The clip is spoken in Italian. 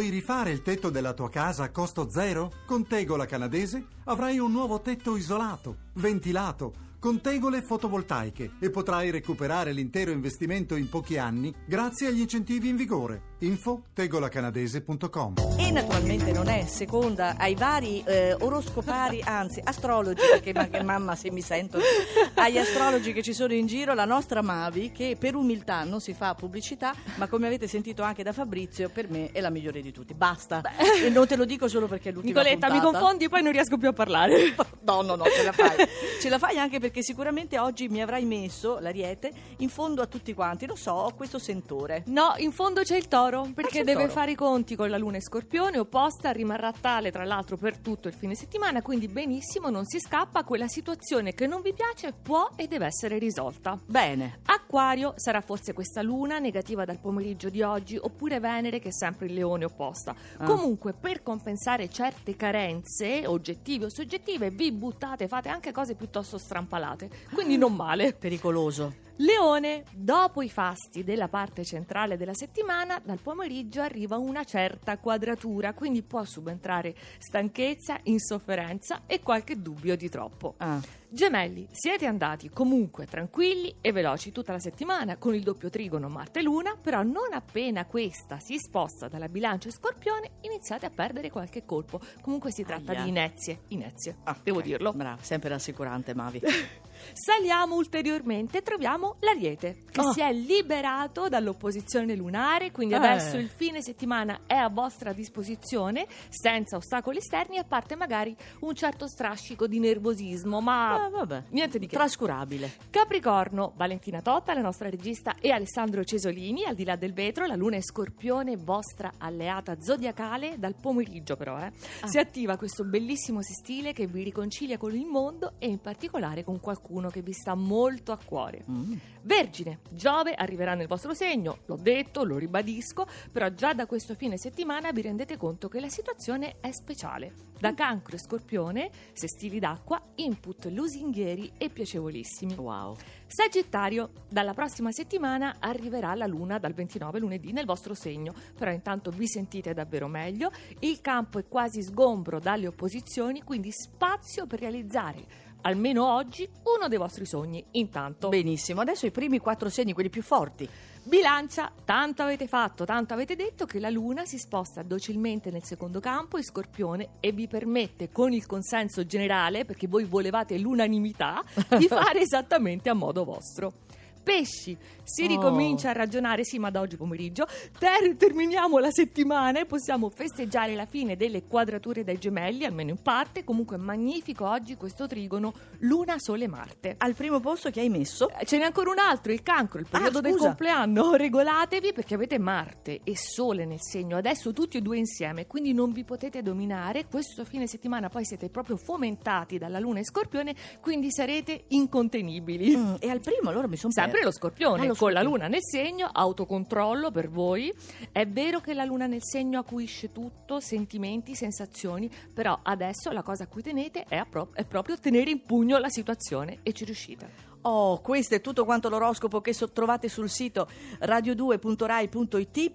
Vuoi rifare il tetto della tua casa a costo zero? Con Tegola Canadese avrai un nuovo tetto isolato, ventilato, con tegole fotovoltaiche e potrai recuperare l'intero investimento in pochi anni grazie agli incentivi in vigore. Info tegolacanadese.com E naturalmente non è seconda ai vari eh, oroscopari, anzi astrologi, perché ma- che mamma se mi sento, agli astrologi che ci sono in giro, la nostra Mavi che per umiltà non si fa pubblicità, ma come avete sentito anche da Fabrizio, per me è la migliore di tutti. Basta. E non te lo dico solo perché è l'ultima Nicoletta, mi puntata. confondi e poi non riesco più a parlare. No, no, no, ce la fai. ce la fai anche perché sicuramente oggi mi avrai messo l'ariete in fondo a tutti quanti. Lo so, ho questo sentore. No, in fondo c'è il toro, c'è perché il deve toro. fare i conti con la luna in scorpione, opposta, rimarrà tale tra l'altro per tutto il fine settimana, quindi benissimo, non si scappa, quella situazione che non vi piace può e deve essere risolta. Bene. Acquario sarà forse questa luna negativa dal pomeriggio di oggi oppure Venere che è sempre il leone opposta. Ah. Comunque per compensare certe carenze oggettive o soggettive vi buttate, fate anche cose piuttosto strampalate, quindi non male. Pericoloso. Leone, dopo i fasti della parte centrale della settimana, dal pomeriggio arriva una certa quadratura, quindi può subentrare stanchezza, insofferenza e qualche dubbio di troppo. Ah. Gemelli, siete andati comunque tranquilli e veloci tutta la settimana con il doppio trigono Marte-Luna, però non appena questa si sposta dalla bilancia e Scorpione iniziate a perdere qualche colpo. Comunque si tratta Aia. di inezie, inezie, Ah, devo dirlo. Bravo, sempre rassicurante, Mavi. Saliamo ulteriormente e troviamo l'Ariete, che Oh. si è liberato dall'opposizione lunare, quindi Eh. adesso il fine settimana è a vostra disposizione, senza ostacoli esterni, a parte magari un certo strascico di nervosismo, ma Ah, vabbè. niente di che. Trascurabile. Capricorno, Valentina Totta, la nostra regista, e Alessandro Cesolini, al di là del vetro, la luna è scorpione, vostra alleata zodiacale, dal pomeriggio però, eh. Ah. Si attiva questo bellissimo sestile che vi riconcilia con il mondo e in particolare con qualcuno che vi sta molto a cuore. Mm. Vergine, Giove arriverà nel vostro segno, l'ho detto, lo ribadisco, però già da questo fine settimana vi rendete conto che la situazione è speciale. Da cancro e scorpione, sestili d'acqua, input lusinghieri e piacevolissimi. Wow. Sagittario, dalla prossima settimana arriverà la luna dal 29 lunedì nel vostro segno, però intanto vi sentite davvero meglio, il campo è quasi sgombro dalle opposizioni, quindi spazio per realizzare almeno oggi uno dei vostri sogni. Intanto Benissimo, adesso i primi quattro segni, quelli più forti. Bilancia, tanto avete fatto, tanto avete detto che la Luna si sposta docilmente nel secondo campo in Scorpione e vi permette, con il consenso generale, perché voi volevate l'unanimità, di fare esattamente a modo vostro. Pesci, si Oh. ricomincia a ragionare, sì, ma da oggi pomeriggio. Ter- terminiamo la settimana e possiamo festeggiare la fine delle quadrature dai gemelli, almeno in parte. Comunque, magnifico oggi questo trigono Luna, Sole, Marte. Al primo posto che hai messo? Eh, Ce n'è ancora un altro, il cancro, il periodo Ah, del compleanno. Regolatevi perché avete Marte e Sole nel segno, adesso tutti e due insieme, quindi non vi potete dominare. Questo fine settimana poi siete proprio fomentati dalla Luna e Scorpione, quindi sarete incontenibili. Mm, e al primo allora mi sono Sempre lo scorpione, Ah, lo con la luna nel segno, autocontrollo per voi. È vero che la luna nel segno acuisce tutto, sentimenti, sensazioni, però adesso la cosa a cui tenete è, pro- è proprio tenere in pugno la situazione e ci riuscite. Oh, questo è tutto quanto l'oroscopo che so- trovate sul sito radio2.rai.it